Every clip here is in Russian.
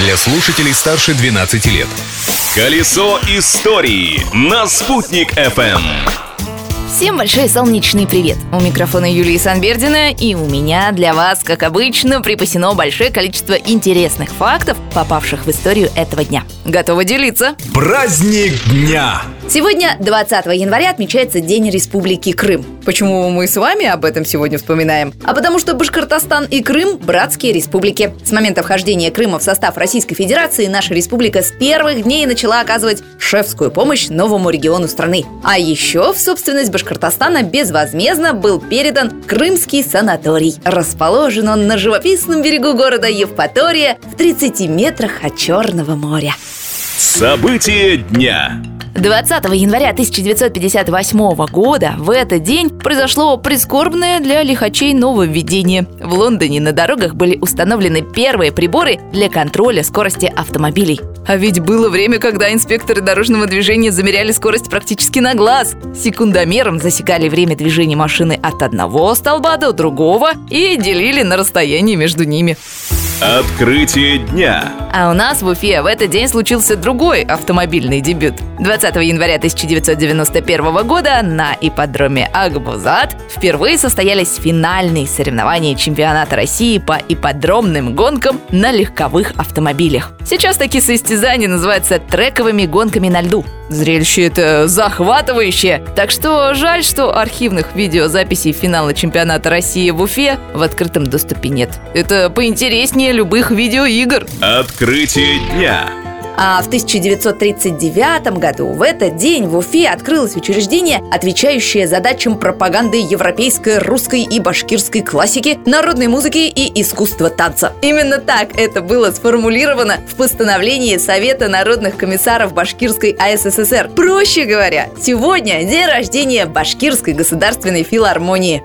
для слушателей старше 12 лет. Колесо истории на «Спутник FM. Всем большой солнечный привет! У микрофона Юлии Санбердина и у меня для вас, как обычно, припасено большое количество интересных фактов, попавших в историю этого дня. Готова делиться? Праздник дня! Сегодня, 20 января, отмечается День Республики Крым. Почему мы с вами об этом сегодня вспоминаем? А потому что Башкортостан и Крым – братские республики. С момента вхождения Крыма в состав Российской Федерации наша республика с первых дней начала оказывать шефскую помощь новому региону страны. А еще в собственность Башкортостана безвозмездно был передан Крымский санаторий. Расположен он на живописном берегу города Евпатория в 30 метрах от Черного моря. События дня. 20 января 1958 года в этот день произошло прискорбное для лихачей нововведение. В Лондоне на дорогах были установлены первые приборы для контроля скорости автомобилей. А ведь было время, когда инспекторы дорожного движения замеряли скорость практически на глаз. Секундомером засекали время движения машины от одного столба до другого и делили на расстояние между ними. Открытие дня. А у нас в Уфе в этот день случился другой автомобильный дебют. 20 января 1991 года на ипподроме Акбузат впервые состоялись финальные соревнования чемпионата России по ипподромным гонкам на легковых автомобилях. Сейчас такие состязания называются трековыми гонками на льду. Зрелище это захватывающее. Так что жаль, что архивных видеозаписей финала чемпионата России в Уфе в открытом доступе нет. Это поинтереснее любых видеоигр. Открытие дня. А в 1939 году в этот день в Уфе открылось учреждение, отвечающее задачам пропаганды европейской, русской и башкирской классики, народной музыки и искусства танца. Именно так это было сформулировано в постановлении Совета народных комиссаров Башкирской АССР. Проще говоря, сегодня день рождения Башкирской государственной филармонии.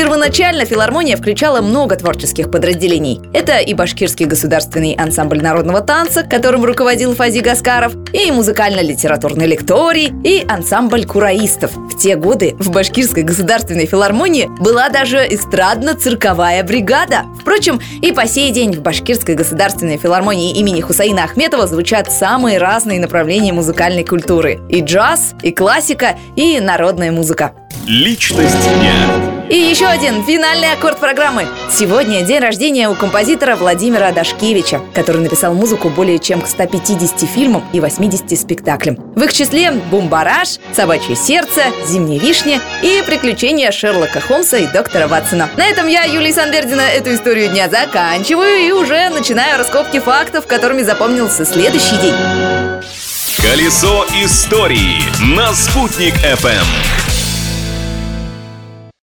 Первоначально филармония включала много творческих подразделений. Это и башкирский государственный ансамбль народного танца, которым руководил Фази Гаскаров, и музыкально-литературный лекторий, и ансамбль кураистов. В те годы в башкирской государственной филармонии была даже эстрадно-цирковая бригада. Впрочем, и по сей день в башкирской государственной филармонии имени Хусаина Ахметова звучат самые разные направления музыкальной культуры. И джаз, и классика, и народная музыка. Личность дня. И еще один финальный аккорд программы. Сегодня день рождения у композитора Владимира Дашкевича, который написал музыку более чем к 150 фильмам и 80 спектаклям. В их числе «Бумбараш», «Собачье сердце», «Зимняя вишня» и «Приключения Шерлока Холмса и доктора Ватсона». На этом я, Юлия Санбердина, эту историю дня заканчиваю и уже начинаю раскопки фактов, которыми запомнился следующий день. Колесо истории на «Спутник FM.